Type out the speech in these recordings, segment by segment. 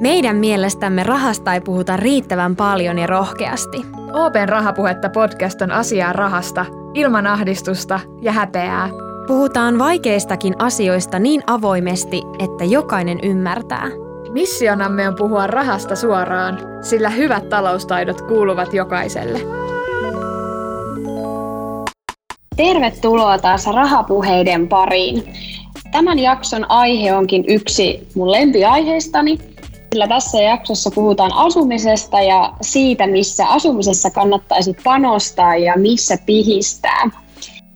Meidän mielestämme rahasta ei puhuta riittävän paljon ja rohkeasti. Open Rahapuhetta podcast on asiaa rahasta, ilman ahdistusta ja häpeää. Puhutaan vaikeistakin asioista niin avoimesti, että jokainen ymmärtää. Missionamme on puhua rahasta suoraan, sillä hyvät taloustaidot kuuluvat jokaiselle. Tervetuloa taas rahapuheiden pariin. Tämän jakson aihe onkin yksi mun lempiaiheistani, sillä tässä jaksossa puhutaan asumisesta ja siitä, missä asumisessa kannattaisi panostaa ja missä pihistää.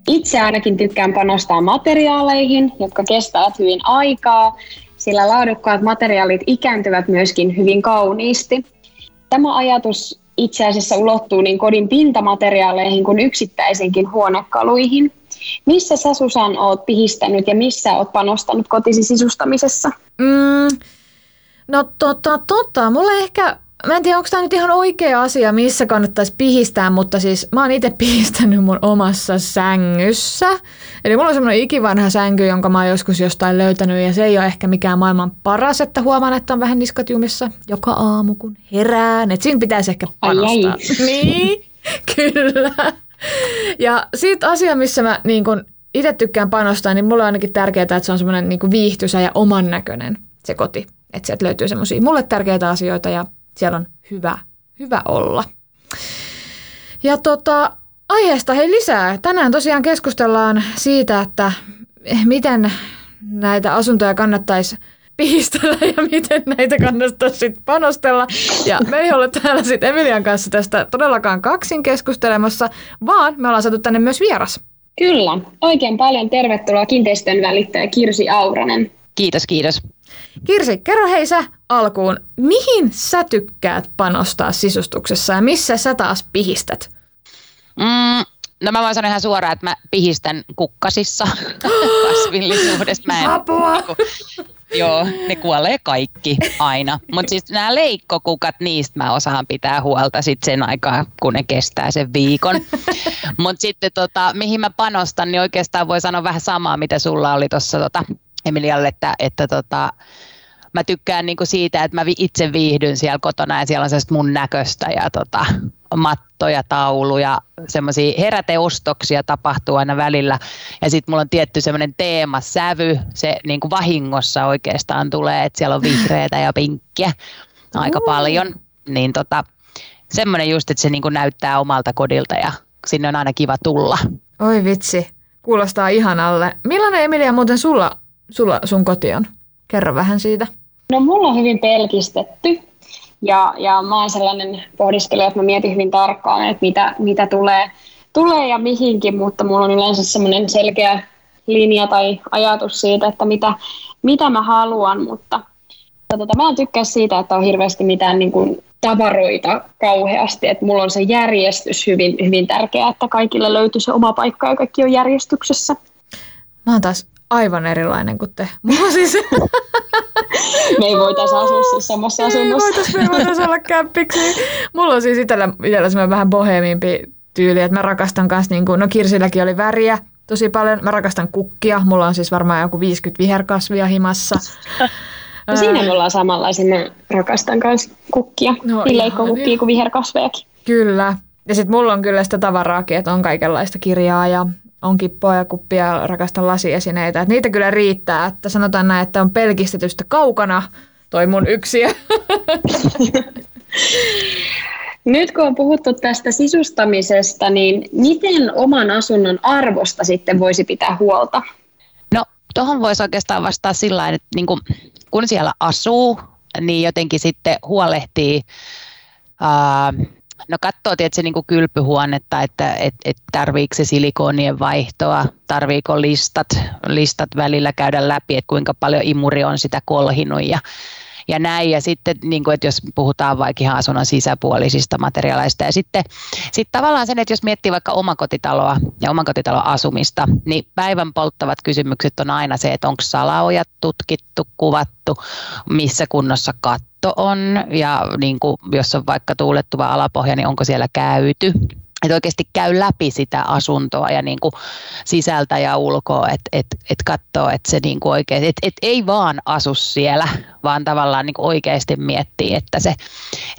Itse ainakin tykkään panostaa materiaaleihin, jotka kestävät hyvin aikaa, sillä laadukkaat materiaalit ikääntyvät myöskin hyvin kauniisti. Tämä ajatus itse asiassa ulottuu niin kodin pintamateriaaleihin kuin yksittäisinkin huonekaluihin. Missä sä Susan oot pihistänyt ja missä oot panostanut kotisi sisustamisessa? Mm, no tota, tota, mulla ehkä Mä en tiedä, onko tämä nyt ihan oikea asia, missä kannattaisi pihistää, mutta siis mä oon itse pihistänyt mun omassa sängyssä. Eli mulla on semmoinen ikivanha sänky, jonka mä oon joskus jostain löytänyt ja se ei ole ehkä mikään maailman paras, että huomaan, että on vähän niskat jumissa joka aamu, kun herään. Että siinä pitäisi ehkä panostaa. Ai, ai. niin, kyllä. Ja siitä asia, missä mä niin kun itse tykkään panostaa, niin mulle on ainakin tärkeää, että se on semmoinen niin viihtyisä ja oman näköinen se koti. Että sieltä löytyy semmoisia mulle tärkeitä asioita ja siellä on hyvä, hyvä olla. Ja tota, aiheesta hei lisää. Tänään tosiaan keskustellaan siitä, että miten näitä asuntoja kannattaisi pihistellä ja miten näitä kannattaisi sitten panostella. Ja me ei ole täällä sitten Emilian kanssa tästä todellakaan kaksin keskustelemassa, vaan me ollaan saatu tänne myös vieras. Kyllä. Oikein paljon tervetuloa kiinteistön välittäjä Kirsi Auranen. Kiitos, kiitos. Kirsi, kerro hei sä alkuun, mihin sä tykkäät panostaa sisustuksessa ja missä sä taas pihistät? Mm, no mä voin sanoa ihan suoraan, että mä pihistän kukkasissa kasvillisuudesta. Mä en, Apua! Niinku, joo, ne kuolee kaikki aina. Mutta siis nämä leikkokukat, niistä mä osaan pitää huolta sit sen aikaa, kun ne kestää sen viikon. Mutta sitten tota, mihin mä panostan, niin oikeastaan voi sanoa vähän samaa, mitä sulla oli tuossa tota, Emilialle, että, että tota, mä tykkään niinku siitä, että mä itse viihdyn siellä kotona ja siellä on sellaista mun näköistä ja tota, mattoja, tauluja, semmoisia heräteostoksia tapahtuu aina välillä. Ja sitten mulla on tietty semmoinen teemasävy, se niinku vahingossa oikeastaan tulee, että siellä on vihreätä ja pinkkiä aika paljon. Niin tota, semmoinen just, että se niinku näyttää omalta kodilta ja sinne on aina kiva tulla. Oi vitsi, kuulostaa ihanalle. Millainen Emilia muuten sulla, sulla sun koti on? Kerro vähän siitä. No mulla on hyvin pelkistetty ja, ja mä oon sellainen pohdiskelija, että mä mietin hyvin tarkkaan, että mitä, mitä tulee, tulee ja mihinkin, mutta mulla on yleensä semmoinen selkeä linja tai ajatus siitä, että mitä, mitä mä haluan, mutta tota, mä en tykkää siitä, että on hirveästi mitään niin kuin, tavaroita kauheasti, että mulla on se järjestys hyvin, hyvin tärkeää, että kaikille löytyy se oma paikka ja kaikki on järjestyksessä. Mä oon taas aivan erilainen kuin te. Mulla on siis... Me ei voitaisi asua siis samassa Ei asunnossa. voitais, me ei voitais olla käppiksi. Mulla on siis itsellä, itsellä semmoinen vähän bohemiimpi tyyli, että mä rakastan kans niin kuin, no Kirsilläkin oli väriä tosi paljon. Mä rakastan kukkia. Mulla on siis varmaan joku 50 viherkasvia himassa. No siinä me ollaan samanlaisia. Mä rakastan myös kukkia. No niin ihania. kuin viherkasvejakin. Kyllä. Ja sitten mulla on kyllä sitä tavaraakin, että on kaikenlaista kirjaa ja on kippoa ja kuppia, rakastan lasiesineitä. Et niitä kyllä riittää, että sanotaan näin, että on pelkistetystä kaukana toi mun yksiö. Nyt kun on puhuttu tästä sisustamisesta, niin miten oman asunnon arvosta sitten voisi pitää huolta? No tuohon voisi oikeastaan vastaa sillä tavalla, että niin kun, kun siellä asuu, niin jotenkin sitten huolehtii, ää, no katsoo tietysti niin kuin kylpyhuonetta, että et, et tarviiko se silikonien vaihtoa, tarviiko listat, listat välillä käydä läpi, että kuinka paljon imuri on sitä kolhinut ja ja näin. Ja sitten, niin kuin, että jos puhutaan vaikka ihan asunnon sisäpuolisista materiaaleista. Ja sitten sit tavallaan sen, että jos miettii vaikka omakotitaloa ja omakotitalon asumista, niin päivän polttavat kysymykset on aina se, että onko salaojat tutkittu, kuvattu, missä kunnossa katto on ja niin kuin, jos on vaikka tuulettuva alapohja, niin onko siellä käyty. Että oikeasti käy läpi sitä asuntoa ja niin kuin sisältä ja ulkoa, että et, et katsoo, että se niin kuin oikein, et, et ei vaan asu siellä, vaan tavallaan niin kuin oikeasti miettii, että se,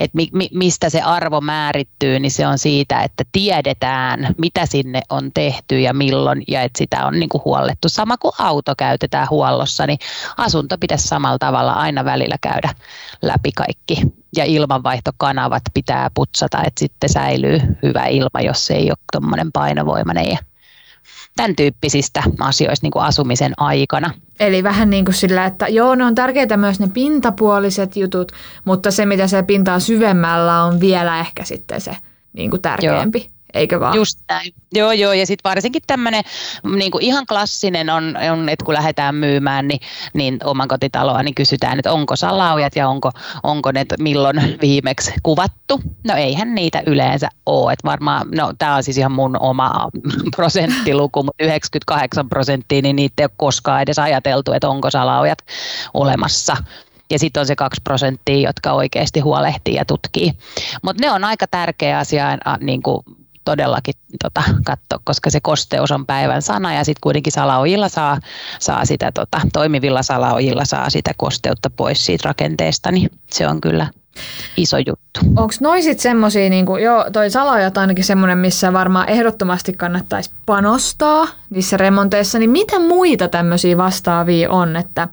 että mi, mi, mistä se arvo määrittyy, niin se on siitä, että tiedetään, mitä sinne on tehty ja milloin, ja että sitä on niin kuin huollettu. Sama kuin auto käytetään huollossa, niin asunto pitäisi samalla tavalla aina välillä käydä läpi kaikki ja ilmanvaihtokanavat pitää putsata, että sitten säilyy hyvä ilma, jos ei ole tuommoinen painovoimainen ja tämän tyyppisistä asioista niin kuin asumisen aikana. Eli vähän niin kuin sillä, että joo, ne on tärkeitä myös ne pintapuoliset jutut, mutta se, mitä se pintaa syvemmällä, on vielä ehkä sitten se niin kuin tärkeämpi. Joo. Eikö vaan? Just näin. Joo, joo. Ja sitten varsinkin tämmöinen niin ihan klassinen on, on, että kun lähdetään myymään niin, niin omakotitaloa, niin kysytään, että onko salaujat ja onko, onko ne milloin viimeksi kuvattu. No eihän niitä yleensä ole. Että varmaan, no tämä on siis ihan mun oma prosenttiluku, mutta 98 prosenttia, niin niitä ei ole koskaan edes ajateltu, että onko salaujat olemassa ja sitten on se 2 prosenttia, jotka oikeasti huolehtii ja tutkii. Mutta ne on aika tärkeä asia niin kuin todellakin tota, katsoa, koska se kosteus on päivän sana ja sitten kuitenkin salaojilla saa, saa sitä, tota, toimivilla salaojilla saa sitä kosteutta pois siitä rakenteesta, niin se on kyllä iso juttu. Onko noin sitten semmoisia, niin joo, toi salajat ainakin semmoinen, missä varmaan ehdottomasti kannattaisi panostaa niissä remonteissa, niin mitä muita tämmöisiä vastaavia on, että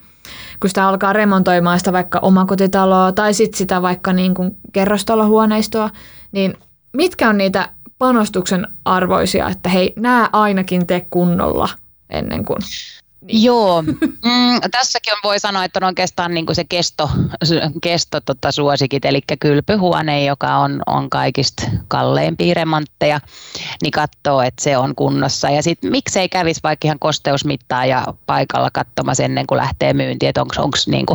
kun sitä alkaa remontoimaan sitä vaikka omakotitaloa tai sitten sitä vaikka niin kuin kerrostalohuoneistoa, niin mitkä on niitä panostuksen arvoisia, että hei, nämä ainakin tee kunnolla ennen kuin niin. Joo, mm, tässäkin on, voi sanoa, että on oikeastaan niin kuin se kesto, kesto tota, suosikit, eli kylpyhuone, joka on, on kaikista kalleimpia remontteja, niin katsoo, että se on kunnossa. Ja sitten miksei kävisi vaikka ihan kosteusmittaa ja paikalla katsomassa ennen kuin lähtee myyntiin, että onko niin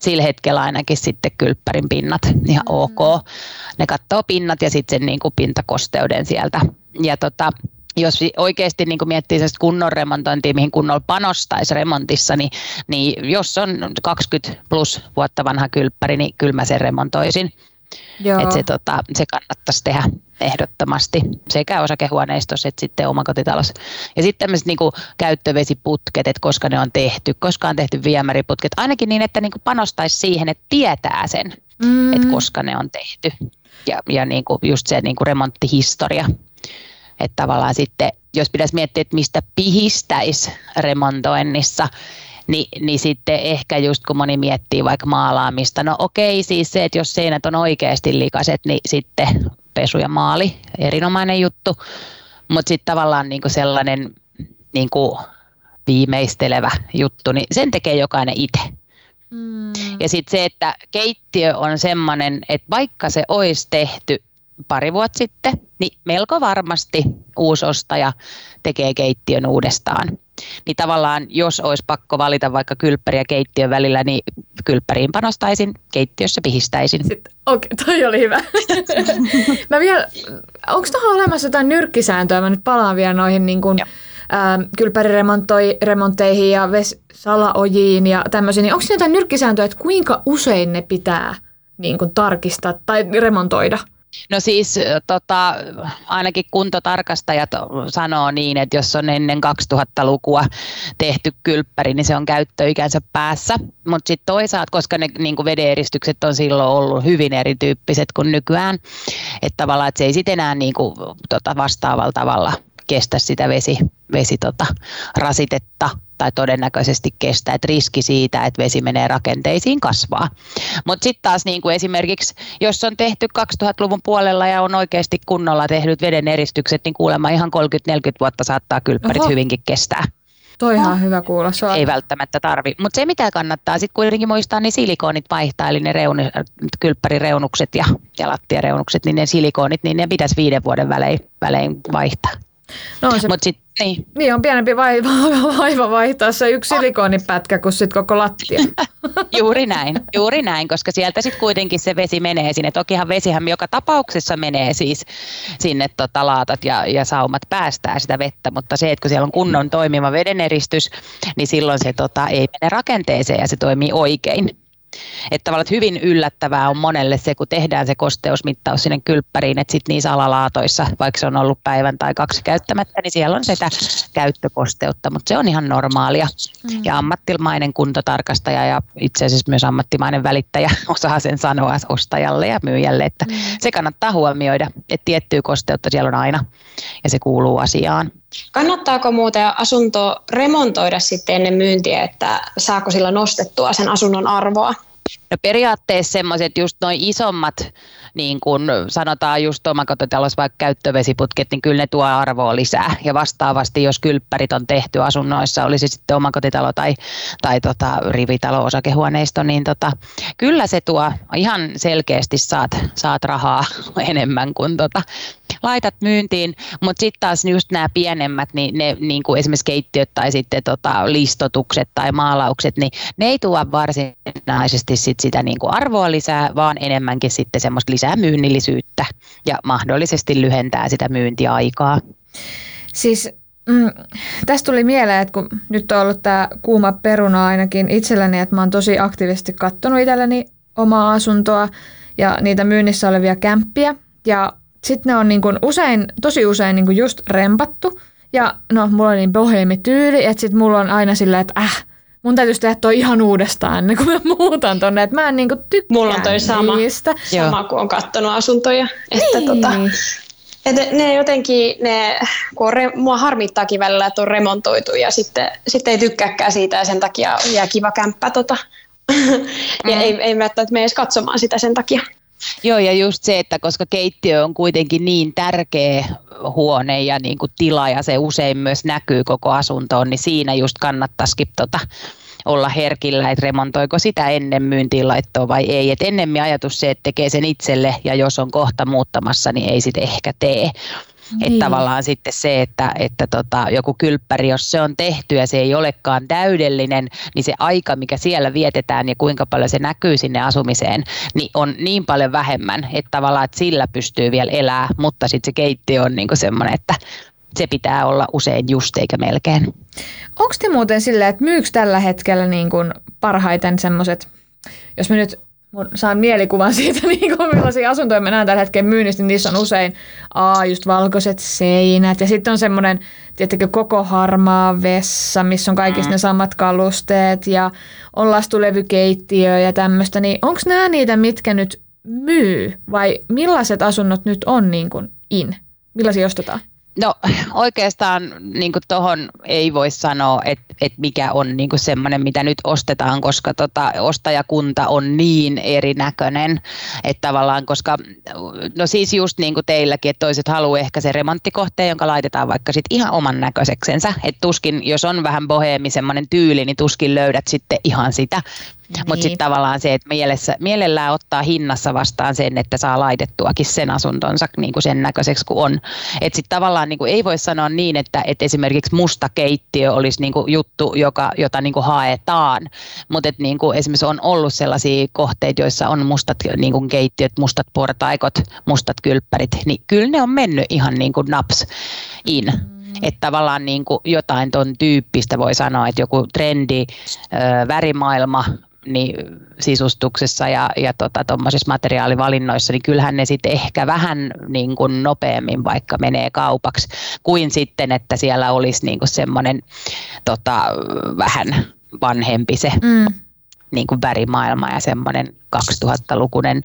sillä hetkellä ainakin sitten kylppärin pinnat ihan mm. ok. Ne katsoo pinnat ja sitten sen niin kuin pintakosteuden sieltä. Ja tota, jos oikeasti niin miettii kunnon remontointia, mihin kunnolla panostaisi remontissa, niin, niin jos on 20 plus vuotta vanha kylppäri, niin kyllä mä sen remontoisin. Että se, tota, se kannattaisi tehdä ehdottomasti sekä osakehuoneistossa että sitten omakotitalossa. Ja sitten tämmöiset niin käyttövesiputket, että koska ne on tehty, koska on tehty viemäriputket, ainakin niin, että niin panostaisi siihen, että tietää sen, mm. että koska ne on tehty. Ja, ja niin kuin just se niin kuin remonttihistoria että tavallaan sitten, jos pitäisi miettiä, että mistä pihistäisi remontoinnissa, niin, niin sitten ehkä just kun moni miettii vaikka maalaamista, no okei siis se, että jos seinät on oikeasti likaset, niin sitten pesu ja maali, erinomainen juttu, mutta sitten tavallaan niinku sellainen niinku viimeistelevä juttu, niin sen tekee jokainen itse. Mm. Ja sitten se, että keittiö on semmoinen, että vaikka se olisi tehty pari vuotta sitten, niin melko varmasti uusi ostaja tekee keittiön uudestaan. Niin tavallaan, jos olisi pakko valita vaikka kylppäri ja keittiön välillä, niin kylppäriin panostaisin, keittiössä pihistäisin. Okei, okay, toi oli hyvä. Mä vielä, onko tuohon olemassa jotain nyrkkisääntöä? Mä nyt palaan vielä noihin niin kuin, äh, kylppäriremontteihin ja ves, salaojiin ja tämmöisiin. Niin onko jotain nyrkkisääntöä, että kuinka usein ne pitää niin kuin, tarkistaa tai remontoida? No siis tota, ainakin kuntotarkastajat sanoo niin, että jos on ennen 2000-lukua tehty kylppäri, niin se on käyttöikänsä päässä. Mutta sitten toisaalta, koska ne niin vedeeristykset on silloin ollut hyvin erityyppiset kuin nykyään, että tavallaan että se ei sitten enää niin kuin, tota, vastaavalla tavalla kestä sitä vesi, vesi tota, rasitetta tai todennäköisesti kestää, että riski siitä, että vesi menee rakenteisiin kasvaa. Mutta sitten taas niin kuin esimerkiksi, jos on tehty 2000-luvun puolella ja on oikeasti kunnolla tehnyt veden eristykset, niin kuulemma ihan 30-40 vuotta saattaa kylppärit Oho. hyvinkin kestää. Toi ihan oh. hyvä kuulla. Sua. Ei välttämättä tarvi. Mutta se mitä kannattaa sitten kuitenkin muistaa, niin silikoonit vaihtaa, eli ne reuni, kylppärireunukset ja, ja lattiareunukset, niin ne silikoonit, niin ne pitäisi viiden vuoden välein, välein vaihtaa. No se, Mut sit, niin. niin. on pienempi vaiva, vaiva vaihtaa se yksi silikoonipätkä kuin sit koko lattia. juuri näin, juuri näin, koska sieltä sitten kuitenkin se vesi menee sinne. Tokihan vesihän joka tapauksessa menee siis sinne tota, laatat ja, ja saumat päästää sitä vettä, mutta se, että kun siellä on kunnon toimiva vedeneristys, niin silloin se tota, ei mene rakenteeseen ja se toimii oikein. Että tavallaan että hyvin yllättävää on monelle se, kun tehdään se kosteusmittaus sinne kylppäriin, että sitten niissä alalaatoissa, vaikka se on ollut päivän tai kaksi käyttämättä, niin siellä on sitä käyttökosteutta, mutta se on ihan normaalia. Mm. Ja ammattimainen kuntotarkastaja ja itse asiassa myös ammattimainen välittäjä osaa sen sanoa ostajalle ja myyjälle, että mm. se kannattaa huomioida, että tiettyä kosteutta siellä on aina ja se kuuluu asiaan. Kannattaako muuten asunto remontoida sitten ennen myyntiä, että saako sillä nostettua sen asunnon arvoa? No periaatteessa semmoiset just noin isommat, niin kuin sanotaan just omakotitalossa vaikka käyttövesiputket, niin kyllä ne tuo arvoa lisää. Ja vastaavasti, jos kylppärit on tehty asunnoissa, olisi sitten omakotitalo tai, tai tota, rivitalo, osakehuoneisto, niin tota, kyllä se tuo ihan selkeästi saat, saat rahaa enemmän kuin tota, laitat myyntiin, mutta sitten taas just nämä pienemmät, niin ne niin kuin esimerkiksi keittiöt tai sitten tota, listotukset tai maalaukset, niin ne ei tuo varsinaisesti sit sitä niin kuin arvoa lisää, vaan enemmänkin sitten semmoista lisää myynnillisyyttä ja mahdollisesti lyhentää sitä myyntiaikaa. Siis mm, tästä tuli mieleen, että kun nyt on ollut tämä kuuma peruna ainakin itselläni, että mä oon tosi aktiivisesti katsonut itselleni omaa asuntoa ja niitä myynnissä olevia kämppiä. Ja sitten ne on niin kuin usein, tosi usein niin kuin just rempattu. Ja no, mulla on niin boheemityyli, että sitten mulla on aina silleen, että äh, mun täytyisi tehdä toi ihan uudestaan ennen kuin mä muutan tonne. Että mä en niinku tykkää Mulla on toi sama, niistä. sama kun on kattonut asuntoja. Että niin. tota, et ne jotenkin, ne, kun on re, mua harmittaakin välillä, että on remontoitu ja sitten, sitten ei tykkääkään siitä ja sen takia jää kiva kämppä. Tota. ja mm. ei, ei välttämättä mene edes katsomaan sitä sen takia. Joo, ja just se, että koska keittiö on kuitenkin niin tärkeä huone ja niin kuin tila, ja se usein myös näkyy koko asuntoon, niin siinä just kannattaisikin tota, olla herkillä, että remontoiko sitä ennen myyntiin laittoa vai ei. Et ennemmin ajatus se, että tekee sen itselle, ja jos on kohta muuttamassa, niin ei sitten ehkä tee. Niin. Että tavallaan sitten se, että, että tota, joku kylppäri, jos se on tehty ja se ei olekaan täydellinen, niin se aika, mikä siellä vietetään ja kuinka paljon se näkyy sinne asumiseen, niin on niin paljon vähemmän, että tavallaan että sillä pystyy vielä elää, mutta sitten se keittiö on niinku semmoinen, että se pitää olla usein just eikä melkein. Onko te muuten silleen, että myyks tällä hetkellä niin kuin parhaiten semmoiset, jos me nyt mun saan mielikuvan siitä, niin kuin millaisia asuntoja me näen tällä hetkellä myynnissä, niin niissä on usein aa, just valkoiset seinät ja sitten on semmoinen, tiettäkö, koko harmaa vessa, missä on kaikissa mm. ne samat kalusteet ja on lastulevykeittiö ja tämmöistä, niin onko nämä niitä, mitkä nyt myy vai millaiset asunnot nyt on niin kuin in? Millaisia ostetaan? No oikeastaan niin tuohon ei voi sanoa, että, että mikä on niin semmoinen, mitä nyt ostetaan, koska tota, ostajakunta on niin erinäköinen, että tavallaan, koska no siis just niin kuin teilläkin, että toiset haluaa ehkä se remonttikohteen, jonka laitetaan vaikka sit ihan oman näköiseksensä, että tuskin, jos on vähän boheemi semmoinen tyyli, niin tuskin löydät sitten ihan sitä, niin. Mutta sitten tavallaan se, että mielessä, mielellään ottaa hinnassa vastaan sen, että saa laitettuakin sen asuntonsa niin kuin sen näköiseksi kuin on. Että sitten tavallaan niin kuin ei voi sanoa niin, että, että esimerkiksi musta keittiö olisi niin kuin juttu, joka, jota niin kuin haetaan. Mutta niin kuin esimerkiksi on ollut sellaisia kohteita, joissa on mustat niin kuin keittiöt, mustat portaikot, mustat kylppärit, niin kyllä ne on mennyt ihan niin kuin naps in. Mm. Että tavallaan niin kuin jotain ton tyyppistä voi sanoa, että joku trendi, ö, värimaailma, niin sisustuksessa ja, ja tota, materiaalivalinnoissa, niin kyllähän ne sitten ehkä vähän niin kuin nopeammin vaikka menee kaupaksi, kuin sitten, että siellä olisi niin kuin semmoinen tota, vähän vanhempi se mm niin kuin värimaailma ja semmoinen 2000-lukunen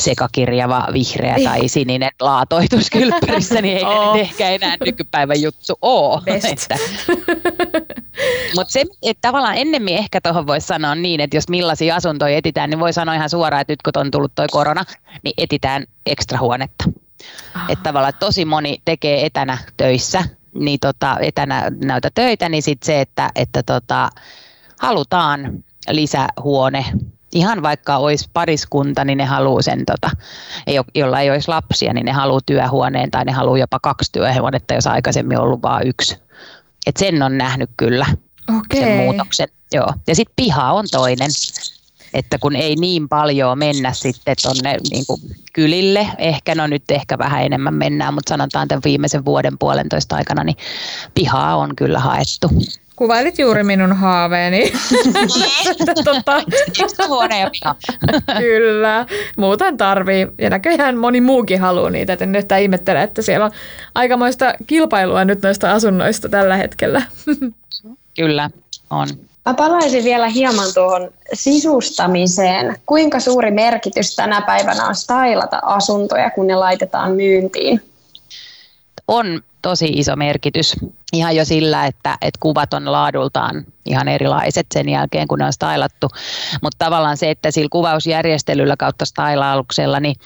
sekakirjava vihreä tai niin. sininen laatoitus kylppärissä, niin eikä oh. ehkä enää nykypäivän juttu ole. Mutta se, että tavallaan ennemmin ehkä tuohon voisi sanoa niin, että jos millaisia asuntoja etitään, niin voi sanoa ihan suoraan, että nyt kun on tullut toi korona, niin etitään ekstra huonetta. Oh. Että tavallaan tosi moni tekee etänä töissä, niin tota, etänä näytä töitä, niin sitten se, että, että tota, halutaan lisähuone. Ihan vaikka olisi pariskunta, niin ne haluaa sen, tota, jolla ei olisi lapsia, niin ne haluaa työhuoneen tai ne haluaa jopa kaksi työhuonetta, jos aikaisemmin on ollut vain yksi. Et sen on nähnyt kyllä, Okei. sen muutoksen. Joo. Ja sitten piha on toinen, että kun ei niin paljon mennä sitten tuonne niin kylille, ehkä no nyt ehkä vähän enemmän mennään, mutta sanotaan tämän viimeisen vuoden puolentoista aikana, niin pihaa on kyllä haettu. Kuvailit juuri minun haaveeni. tota. Kyllä, muuten tarvii. Ja näköjään moni muukin haluaa niitä, että nyt ihmettelee, että siellä on aikamoista kilpailua nyt noista asunnoista tällä hetkellä. Kyllä, on. Mä palaisin vielä hieman tuohon sisustamiseen. Kuinka suuri merkitys tänä päivänä on stylata asuntoja, kun ne laitetaan myyntiin? On tosi iso merkitys ihan jo sillä, että, että kuvat on laadultaan ihan erilaiset sen jälkeen, kun ne on stylattu. Mutta tavallaan se, että sillä kuvausjärjestelyllä kautta stylauksella, niin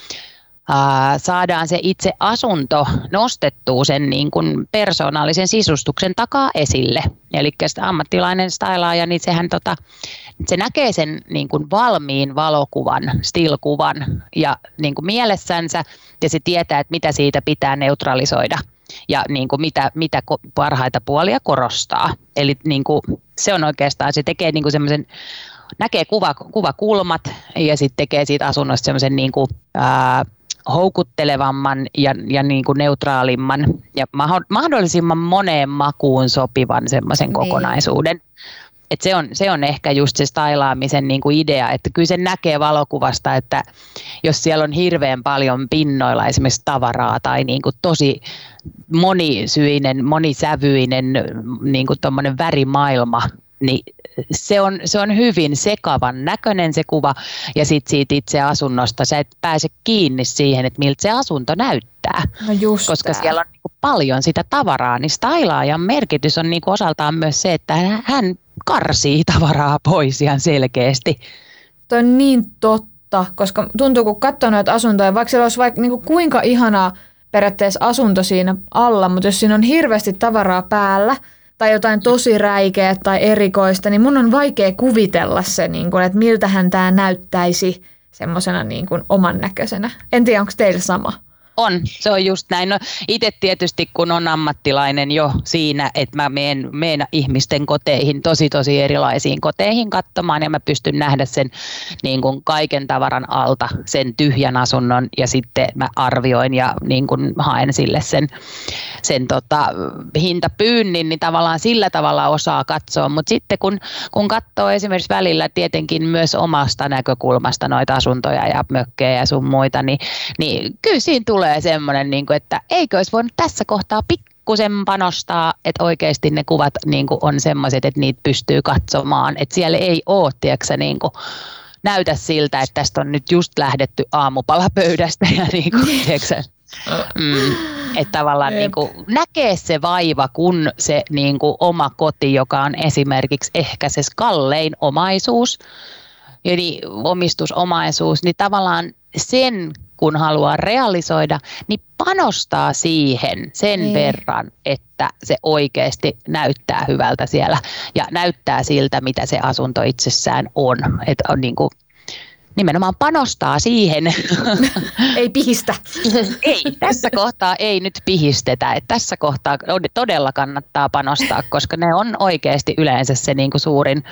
saadaan se itse asunto nostettua sen niin kuin persoonallisen sisustuksen takaa esille. Eli ammattilainen stylaaja, niin sehän tota, se näkee sen niin kuin valmiin valokuvan, stillkuvan ja niin kuin mielessänsä ja se tietää, että mitä siitä pitää neutralisoida ja niin kuin mitä, mitä parhaita puolia korostaa. Eli niin kuin se on oikeastaan, se tekee niin kuin semmoisen näkee kuva, kuvakulmat ja sitten tekee siitä asunnosta semmoisen niin kuin, ää, houkuttelevamman ja, ja niin kuin neutraalimman ja mahdollisimman moneen makuun sopivan semmoisen niin. kokonaisuuden. Et se, on, se on ehkä just se stylaamisen niin kuin idea, että kyllä se näkee valokuvasta, että jos siellä on hirveän paljon pinnoilla esimerkiksi tavaraa tai niin kuin tosi monisyinen, monisävyinen niin kuin värimaailma, niin se on, se on hyvin sekavan näköinen se kuva ja sitten siitä itse asunnosta sä et pääse kiinni siihen, että miltä se asunto näyttää. No just koska tämä. siellä on niin paljon sitä tavaraa, niin stylaajan merkitys on niin osaltaan myös se, että hän karsii tavaraa pois ihan selkeästi. Tuo on niin totta, koska tuntuu kun katsoo noita asuntoja, vaikka siellä olisi vaikka niin kuin kuinka ihanaa periaatteessa asunto siinä alla, mutta jos siinä on hirveästi tavaraa päällä – tai jotain tosi räikeä tai erikoista, niin mun on vaikea kuvitella se, niin kuin, että miltähän tämä näyttäisi semmoisena niin oman näköisenä. En tiedä, onko teillä sama? On, se on just näin. No, itse tietysti kun on ammattilainen jo siinä, että mä menen, menen ihmisten koteihin, tosi tosi erilaisiin koteihin katsomaan ja mä pystyn nähdä sen niin kuin kaiken tavaran alta, sen tyhjän asunnon ja sitten mä arvioin ja niin kuin haen sille sen, sen tota, hintapyynnin, niin tavallaan sillä tavalla osaa katsoa. Mutta sitten kun, kun katsoo esimerkiksi välillä tietenkin myös omasta näkökulmasta noita asuntoja ja mökkejä ja sun muita, niin, niin kyllä siinä tulee semmoinen, niin kuin, että eikö olisi voinut tässä kohtaa pikkusen panostaa, että oikeasti ne kuvat niin kuin on semmoiset, että niitä pystyy katsomaan. Että siellä ei ole, tiedätkö, niin kuin, näytä siltä, että tästä on nyt just lähdetty aamupalapöydästä ja niin kuin, tiedätkö, mm, että tavallaan niin kuin näkee se vaiva, kun se niin kuin oma koti, joka on esimerkiksi ehkä se kallein omaisuus, eli omistusomaisuus, niin tavallaan sen kun haluaa realisoida, niin panostaa siihen sen niin. verran, että se oikeasti näyttää hyvältä siellä ja näyttää siltä, mitä se asunto itsessään on. Että on niin kuin nimenomaan panostaa siihen. Ei pihistä. ei, tässä kohtaa ei nyt pihistetä. Että tässä kohtaa todella kannattaa panostaa, koska ne on oikeasti yleensä se niin kuin suurin,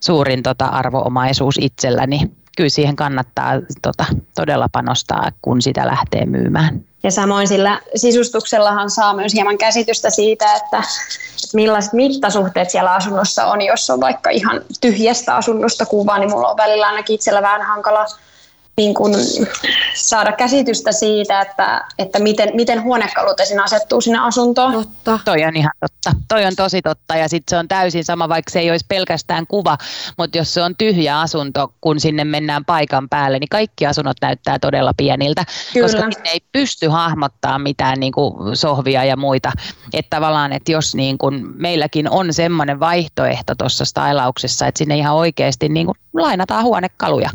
suurin tota arvoomaisuus itselläni. Kyllä siihen kannattaa tota, todella panostaa, kun sitä lähtee myymään. Ja samoin sillä sisustuksellahan saa myös hieman käsitystä siitä, että, että millaiset mittasuhteet siellä asunnossa on. Jos on vaikka ihan tyhjästä asunnosta kuva, niin mulla on välillä ainakin itsellä vähän hankala niin kuin saada käsitystä siitä, että, että miten, miten huonekalut esin asettuu sinne asuntoon. Totta. Toi on ihan totta. Toi on tosi totta ja sitten se on täysin sama, vaikka se ei olisi pelkästään kuva, mutta jos se on tyhjä asunto, kun sinne mennään paikan päälle, niin kaikki asunnot näyttää todella pieniltä, Kyllä. koska sinne ei pysty hahmottaa mitään niin kuin sohvia ja muita. Että tavallaan, että jos niin kuin meilläkin on semmoinen vaihtoehto tuossa stylauksessa, että sinne ihan oikeasti niin kuin lainataan huonekaluja,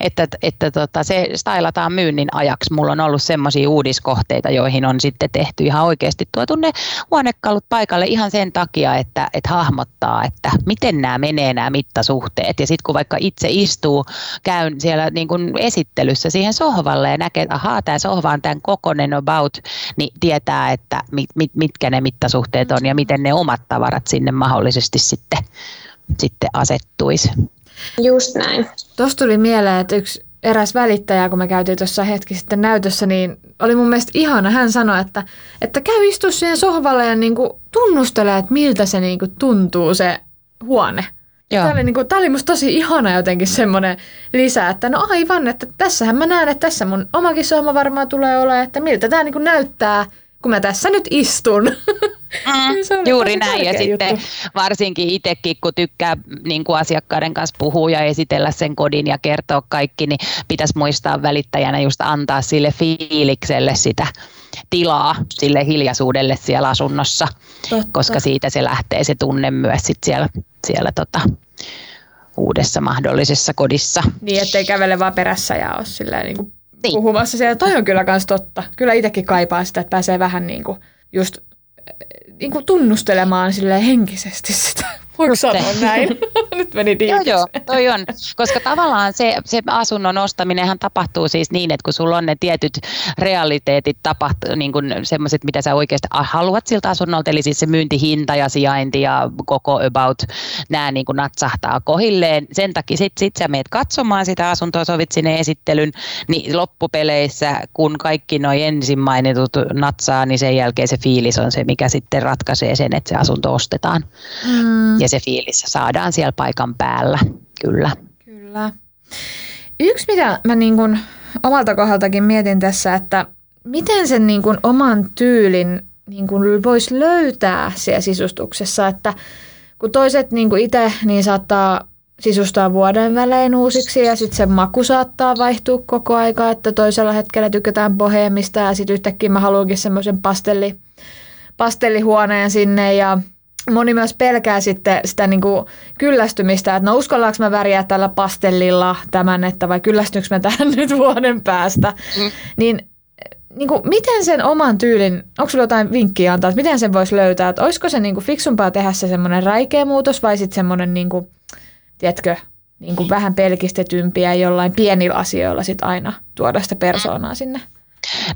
että, että tota, se stylataan myynnin ajaksi. Mulla on ollut semmoisia uudiskohteita, joihin on sitten tehty ihan oikeasti tuotu ne huonekalut paikalle ihan sen takia, että, että hahmottaa, että miten nämä menee nämä mittasuhteet. Ja sitten kun vaikka itse istuu, käyn siellä niin kuin esittelyssä siihen sohvalle ja näkee, että ahaa, tämä sohva on tämän kokonen about, niin tietää, että mit, mit, mitkä ne mittasuhteet on ja miten ne omat tavarat sinne mahdollisesti sitten, sitten asettuisi. Just näin. Tuosta tuli mieleen, että yksi eräs välittäjä, kun me käytiin tuossa hetki sitten näytössä, niin oli mun mielestä ihana. Hän sanoi, että, että käy istu siihen sohvalle ja niin kuin tunnustele, että miltä se niin kuin tuntuu se huone. Tämä oli, niin kuin, tämä oli musta tosi ihana jotenkin semmoinen lisä, että no aivan, että tässähän mä näen, että tässä mun omakin sohva varmaan tulee olemaan, että miltä tämä niin kuin näyttää – kun mä tässä nyt istun. Mm, juuri näin ja juttu. sitten varsinkin itsekin, kun tykkää niin kuin asiakkaiden kanssa puhua ja esitellä sen kodin ja kertoa kaikki, niin pitäisi muistaa välittäjänä just antaa sille fiilikselle sitä tilaa sille hiljaisuudelle siellä asunnossa, Totta. koska siitä se lähtee se tunne myös sit siellä, siellä tota, uudessa mahdollisessa kodissa. Niin, ettei kävele vaan perässä ja ole silleen niin kuin niin. puhumassa siellä. Toi on kyllä myös totta. Kyllä itsekin kaipaa sitä, että pääsee vähän niin kuin just niin kuin tunnustelemaan sille henkisesti sitä. Voiko sanoa näin? Nyt meni Joo, joo, toi on. Koska tavallaan se, se asunnon ostaminenhan tapahtuu siis niin, että kun sulla on ne tietyt realiteetit tapahtuu, niin kuin semmoiset, mitä sä oikeasti haluat siltä asunnolta, eli siis se myyntihinta ja sijainti ja koko about, nämä niin kuin natsahtaa kohilleen. Sen takia sit, sit sä meet katsomaan sitä asuntoa, sovit sinne esittelyn, niin loppupeleissä, kun kaikki nuo ensin mainitut natsaa, niin sen jälkeen se fiilis on se, mikä sitten ratkaisee sen, että se asunto ostetaan. Mm. Ja se fiilis saadaan siellä paikan päällä, kyllä. Kyllä. Yksi, mitä mä niin kuin omalta kohdaltakin mietin tässä, että miten sen niin kuin oman tyylin niin voisi löytää siellä sisustuksessa, että kun toiset niin kuin itse niin saattaa sisustaa vuoden välein uusiksi ja sitten se maku saattaa vaihtua koko aika, että toisella hetkellä tykätään boheemista ja sitten yhtäkkiä mä haluankin semmoisen pastelli, pastellihuoneen sinne ja moni myös pelkää sitten sitä niin kuin kyllästymistä, että no uskallaanko mä väriä tällä pastellilla tämän, että vai kyllästyykö mä tähän nyt vuoden päästä. Mm. Niin, niin kuin, miten sen oman tyylin, onko sulla jotain vinkkiä antaa, että miten sen voisi löytää, että olisiko se niin kuin fiksumpaa tehdä se semmoinen räikeä muutos vai sitten semmoinen, niin kuin, tiedätkö, niin kuin vähän pelkistetympiä jollain pienillä asioilla sitten aina tuoda sitä persoonaa sinne?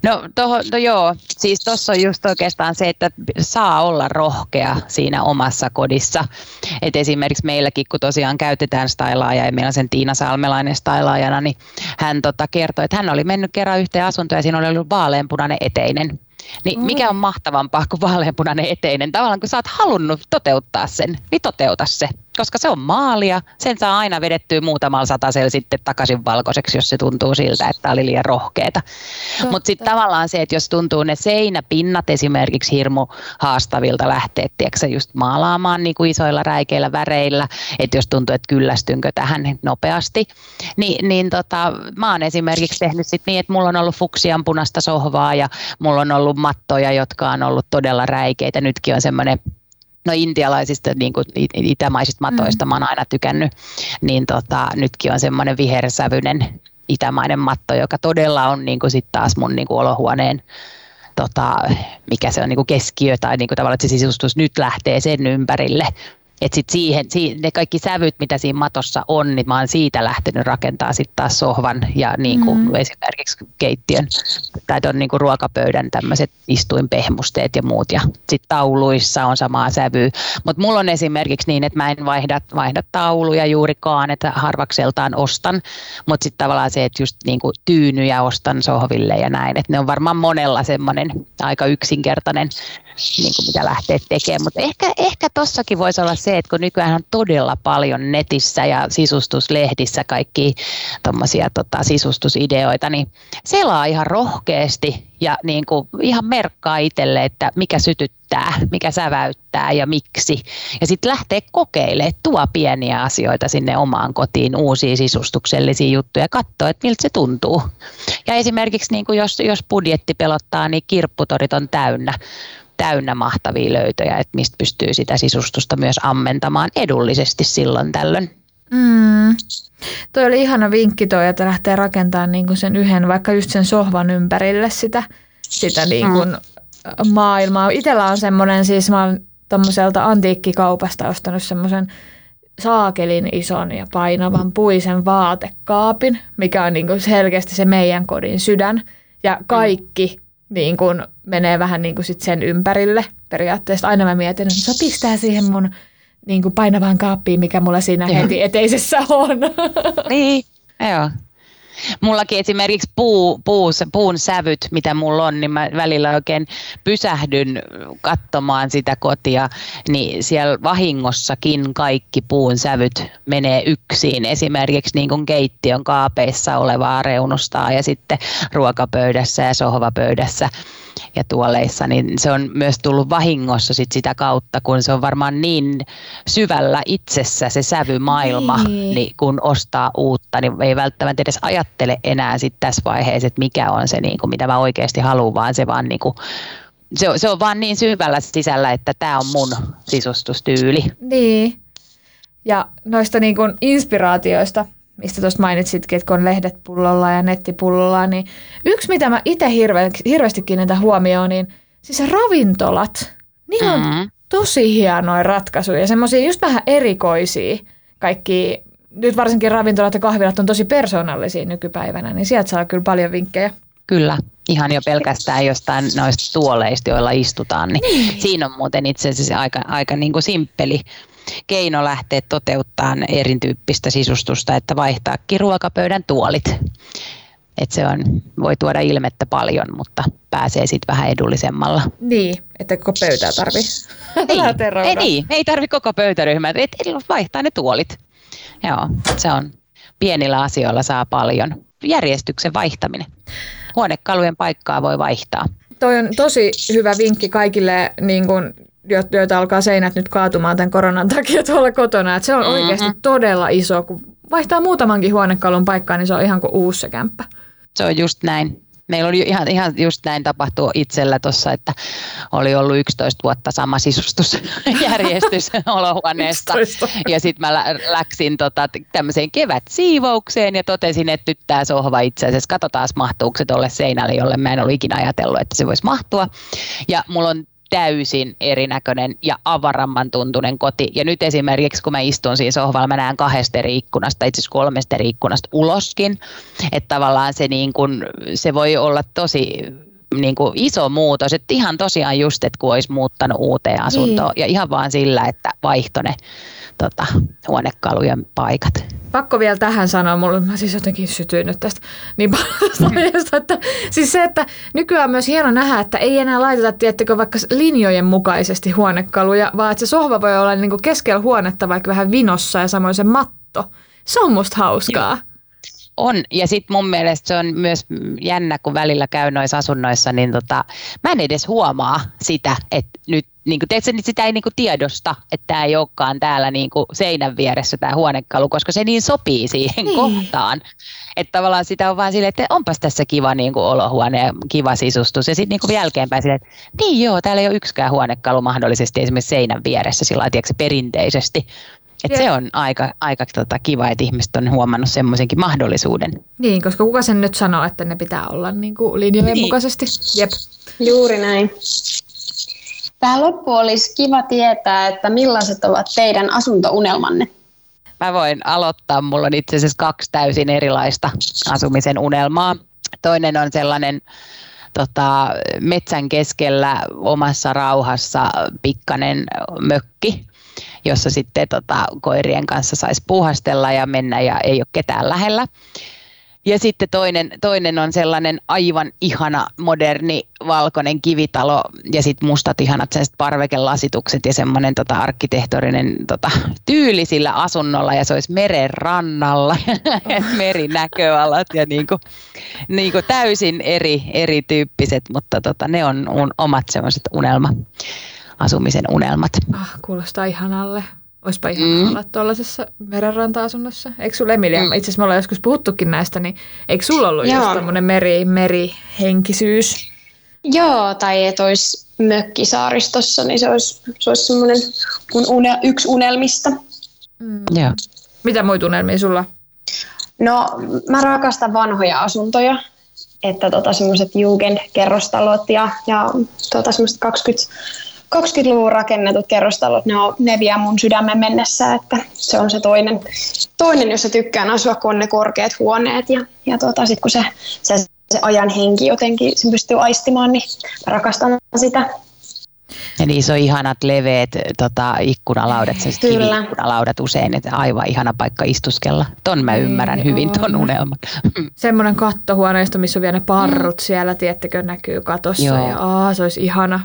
No, toho, no joo, siis tuossa on just oikeastaan se, että saa olla rohkea siinä omassa kodissa. Et esimerkiksi meilläkin, kun tosiaan käytetään stylaaja ja meillä on sen Tiina Salmelainen stylaajana, niin hän tota kertoi, että hän oli mennyt kerran yhteen asuntoon ja siinä oli ollut vaaleanpunainen eteinen. Niin mikä on mahtavampaa kuin vaaleanpunainen eteinen? Tavallaan kun sä oot halunnut toteuttaa sen, niin toteuta se koska se on maalia. Sen saa aina vedettyä muutamalla satasella sitten takaisin valkoiseksi, jos se tuntuu siltä, että oli liian rohkeeta. Mutta sitten tavallaan se, että jos tuntuu ne seinäpinnat esimerkiksi hirmu haastavilta lähteä, tiedätkö, just maalaamaan niin kuin isoilla räikeillä väreillä, että jos tuntuu, että kyllästynkö tähän nopeasti, niin, niin tota, mä oon esimerkiksi tehnyt sit niin, että mulla on ollut fuksian punaista sohvaa ja mulla on ollut mattoja, jotka on ollut todella räikeitä. Nytkin on semmoinen no intialaisista niin kuin itämaisista matoista mm. mä oon aina tykännyt, niin tota, nytkin on semmoinen vihersävyinen itämainen matto, joka todella on niin kuin sit taas mun niin kuin olohuoneen tota, mikä se on niin kuin keskiö tai niin kuin tavallaan, että se sisustus nyt lähtee sen ympärille. Että sit siihen, ne kaikki sävyt, mitä siinä matossa on, niin mä oon siitä lähtenyt rakentaa sitten taas sohvan ja niin kuin mm. esimerkiksi keittiön tai tuon niin ruokapöydän tämmöiset istuinpehmusteet ja muut. Ja sitten tauluissa on samaa sävyä. Mutta mulla on esimerkiksi niin, että mä en vaihda, vaihda tauluja juurikaan, että harvakseltaan ostan. Mutta sitten tavallaan se, että just niin kuin tyynyjä ostan sohville ja näin. Että ne on varmaan monella semmoinen aika yksinkertainen niin kuin mitä lähtee tekemään. Mutta ehkä, ehkä tossakin voisi olla se, että kun nykyään on todella paljon netissä ja sisustuslehdissä kaikki tuommoisia tota, sisustusideoita, niin selaa ihan rohkeasti ja niin kuin ihan merkkaa itselle, että mikä sytyttää, mikä säväyttää ja miksi. Ja sitten lähtee kokeilemaan, tuo pieniä asioita sinne omaan kotiin, uusia sisustuksellisia juttuja ja katsoa, että miltä se tuntuu. Ja esimerkiksi niin kuin jos, jos budjetti pelottaa, niin kirpputorit on täynnä täynnä mahtavia löytöjä, että mistä pystyy sitä sisustusta myös ammentamaan edullisesti silloin tällöin. Mm. Toi oli ihana vinkki toi, että lähtee rakentamaan niin kuin sen yhden, vaikka just sen sohvan ympärille sitä, sitä niin kuin mm. maailmaa. Itellä on semmoinen, siis mä oon antiikkikaupasta ostanut semmoisen saakelin ison ja painavan puisen vaatekaapin, mikä on niin kuin selkeästi se meidän kodin sydän. Ja kaikki niin kuin menee vähän niin kuin sit sen ympärille. Periaatteessa aina mä mietin, että sopisi tämä siihen mun niin kuin painavaan kaappiin, mikä mulla siinä heti eteisessä on. Niin, joo. Mullakin esimerkiksi puu, puu, puun sävyt, mitä mulla on, niin mä välillä oikein pysähdyn katsomaan sitä kotia, niin siellä vahingossakin kaikki puun sävyt menee yksin. Esimerkiksi niin kuin keittiön kaapeissa olevaa reunustaa ja sitten ruokapöydässä ja sohvapöydässä ja tuoleissa, niin se on myös tullut vahingossa sit sitä kautta, kun se on varmaan niin syvällä itsessä se sävymaailma, niin. niin kun ostaa uutta, niin ei välttämättä edes ajattele enää sit tässä vaiheessa, että mikä on se, niin kuin, mitä mä oikeasti haluan, vaan se vaan niin kuin, se, on, se on vaan niin syvällä sisällä, että tämä on mun sisustustyyli. Niin. Ja noista niin kuin inspiraatioista, mistä tuosta mainitsitkin, että kun on lehdet pullolla ja nettipullolla, niin yksi, mitä mä itse hirve, hirveästi kiinnitän huomioon, niin siis ravintolat, niillä on mm-hmm. tosi hienoja ratkaisuja ja semmoisia just vähän erikoisia kaikki, nyt varsinkin ravintolat ja kahvilat on tosi persoonallisia nykypäivänä, niin sieltä saa kyllä paljon vinkkejä. Kyllä, ihan jo pelkästään jostain noista tuoleista, joilla istutaan, niin, niin. siinä on muuten itse asiassa aika, aika niin kuin simppeli keino lähteä toteuttamaan erityyppistä sisustusta, että vaihtaakin ruokapöydän tuolit. Et se on, voi tuoda ilmettä paljon, mutta pääsee sitten vähän edullisemmalla. Niin, että koko pöytää tarvii ei, ei, niin, ei tarvi koko pöytäryhmää, et, vaihtaa ne tuolit. Joo, se on pienillä asioilla saa paljon. Järjestyksen vaihtaminen. Huonekalujen paikkaa voi vaihtaa. Toi on tosi hyvä vinkki kaikille niin kun joita alkaa seinät nyt kaatumaan tämän koronan takia tuolla kotona. Että se on mm-hmm. oikeasti todella iso. Kun vaihtaa muutamankin huonekalun paikkaa, niin se on ihan kuin uusi se kämppä. Se on just näin. Meillä oli ihan, ihan just näin tapahtuu itsellä tuossa, että oli ollut 11 vuotta sama sisustusjärjestys olohuoneesta. Ja sitten mä läksin tota, tämmöiseen kevätsiivoukseen ja totesin, että nyt tämä sohva itse asiassa, katsotaan mahtuuko se tuolle seinälle, jolle mä en ollut ikinä ajatellut, että se voisi mahtua. Ja mulla on täysin erinäköinen ja avaramman tuntunen koti. Ja nyt esimerkiksi, kun mä istun siinä sohvalla, mä näen kahdesta eri ikkunasta, itse asiassa kolmesta eri ikkunasta uloskin. Että tavallaan se, niin kun, se voi olla tosi niin kuin iso muutos, että ihan tosiaan just, että kun olisi muuttanut uuteen asuntoon niin. ja ihan vaan sillä, että vaihto ne tota, huonekalujen paikat. Pakko vielä tähän sanoa, mulla mä siis jotenkin sytyin nyt tästä niin paljon että siis se, että nykyään on myös hieno nähdä, että ei enää laiteta, tiettekö, vaikka linjojen mukaisesti huonekaluja, vaan että se sohva voi olla niin kuin keskellä huonetta vaikka vähän vinossa ja samoin se matto. Se on musta hauskaa. Joo. On, ja sitten mun mielestä se on myös jännä, kun välillä käy noissa asunnoissa, niin tota, mä en edes huomaa sitä, että nyt niin kuin, teetkö, niin sitä ei niin kuin tiedosta, että tämä ei olekaan täällä niin kuin seinän vieressä tämä huonekalu, koska se niin sopii siihen niin. kohtaan. Että tavallaan sitä on vaan silleen, että onpas tässä kiva niin kuin olohuone ja kiva sisustus. Ja sitten niin jälkeenpäin silleen, että niin joo, täällä ei ole yksikään huonekalu mahdollisesti esimerkiksi seinän vieressä sillä lailla, perinteisesti. Et se on aika, aika tota, kiva, että ihmiset on huomannut semmoisenkin mahdollisuuden. Niin, koska kuka sen nyt sanoo, että ne pitää olla niin kuin linjojen niin. mukaisesti. Jep. Juuri näin. Tähän loppu olisi kiva tietää, että millaiset ovat teidän asuntounelmanne. Mä voin aloittaa. Mulla on itse asiassa kaksi täysin erilaista asumisen unelmaa. Toinen on sellainen tota, metsän keskellä omassa rauhassa pikkanen mökki, jossa sitten tota, koirien kanssa saisi puhastella ja mennä ja ei ole ketään lähellä. Ja sitten toinen, toinen on sellainen aivan ihana, moderni, valkoinen kivitalo ja sitten mustat ihanat parvekelasitukset ja semmoinen tota, arkkitehtorinen tota, tyyli sillä asunnolla ja se olisi meren rannalla, merinäköalat ja niinku, niinku täysin eri, erityyppiset, mutta tota, ne on un, omat semmoiset unelma, asumisen unelmat. Ah, kuulostaa ihanalle. Olisipa ihan mm. olla tuollaisessa merenranta-asunnossa. Eikö sulla Emilia, mm. itse asiassa me ollaan joskus puhuttukin näistä, niin eikö sulla ollut Joo. just tämmöinen meri, merihenkisyys? Joo, tai että olisi mökki saaristossa, niin se olisi, se olisi semmoinen mun une, yksi unelmista. Mm. Joo. Mitä muita unelmia sulla? No, mä rakastan vanhoja asuntoja, että tota, semmoiset Jugend-kerrostalot ja, ja tota, semmoiset 20 20-luvun rakennetut kerrostalot, ne, on, ne vie mun sydämen mennessä, että se on se toinen, toinen jossa tykkään asua, kun on ne korkeat huoneet. Ja, ja tota, sitten kun se, se, se ajan henki jotenkin se pystyy aistimaan, niin rakastan sitä. Ja niissä on ihanat leveät tota, ikkunalaudat, siis ikkunalaudat usein, että aivan ihana paikka istuskella. Ton mä ymmärrän Ei, hyvin, on. ton unelman. Semmoinen kattohuoneisto, missä on vielä ne parrut mm. siellä, tiettekö, näkyy katossa. Joo. Ja aa, se olisi ihana.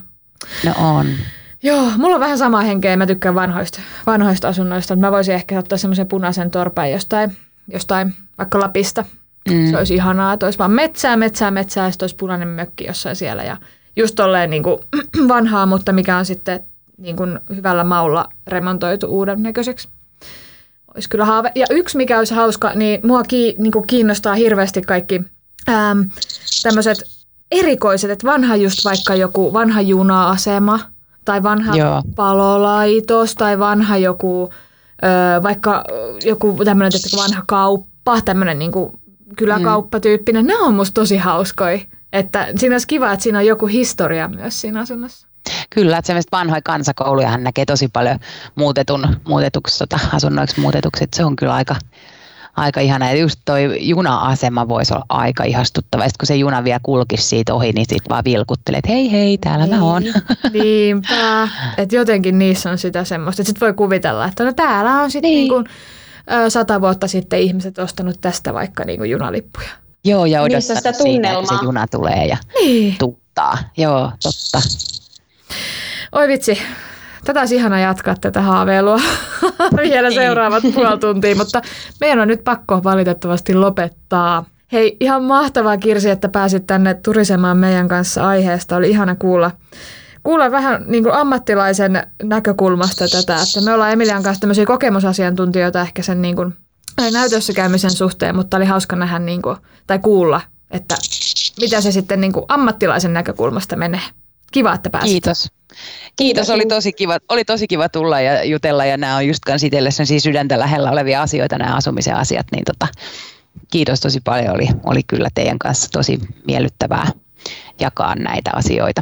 No on. Joo, mulla on vähän sama henkeä. Mä tykkään vanhoista, vanhoista asunnoista. Mä voisin ehkä ottaa semmoisen punaisen torpeen jostain, jostain vaikka Lapista. Mm. Se olisi ihanaa, että olisi vaan metsää, metsää, metsää ja sitten olisi punainen mökki jossain siellä. Ja just tolleen niin kuin vanhaa, mutta mikä on sitten niin kuin hyvällä maulla remontoitu uuden näköiseksi. Olisi kyllä haave. Ja yksi, mikä olisi hauska, niin mua ki, niin kuin kiinnostaa hirveästi kaikki tämmöiset erikoiset, että vanha just vaikka joku vanha juna-asema – tai vanha Joo. palolaitos tai vanha joku, ö, vaikka joku tämmöinen vanha kauppa, tämmöinen niin kyläkauppatyyppinen. Mm. Nämä on musta tosi hauskoja. Että siinä olisi kiva, että siinä on joku historia myös siinä asunnossa. Kyllä, että semmoista vanhoja kansakouluja hän näkee tosi paljon muutetun, muutetuksi, tota, asunnoiksi muutetuksi. Että se on kyllä aika, aika ihana. Ja just toi juna-asema voisi olla aika ihastuttava. Sitten kun se juna vielä kulkisi siitä ohi, niin sitten vaan vilkuttelee, että hei hei, täällä niin. mä oon. Niinpä. Että jotenkin niissä on sitä semmoista. Sitten voi kuvitella, että no täällä on sitten niin. niin sata vuotta sitten ihmiset ostanut tästä vaikka niin kuin junalippuja. Joo, ja odottanut sitä siinä, että se juna tulee ja niin. tuuttaa. Joo, totta. Oi vitsi, tätä olisi ihana jatkaa tätä haaveilua vielä niin. seuraavat puoli tuntia, mutta meidän on nyt pakko valitettavasti lopettaa. Hei, ihan mahtavaa Kirsi, että pääsit tänne turisemaan meidän kanssa aiheesta. Oli ihana kuulla, kuulla vähän niin kuin ammattilaisen näkökulmasta tätä, että me ollaan Emilian kanssa tämmöisiä kokemusasiantuntijoita ehkä sen niin kuin, näytössä käymisen suhteen, mutta oli hauska nähdä niin kuin, tai kuulla, että mitä se sitten niin kuin ammattilaisen näkökulmasta menee. Kiva, että pääsit. Kiitos. Kiitos, oli tosi, kiva, oli tosi kiva tulla ja jutella ja nämä on just kans itselle sydäntä lähellä olevia asioita, nämä asumisen asiat, niin tota, kiitos tosi paljon, oli, oli kyllä teidän kanssa tosi miellyttävää jakaa näitä asioita.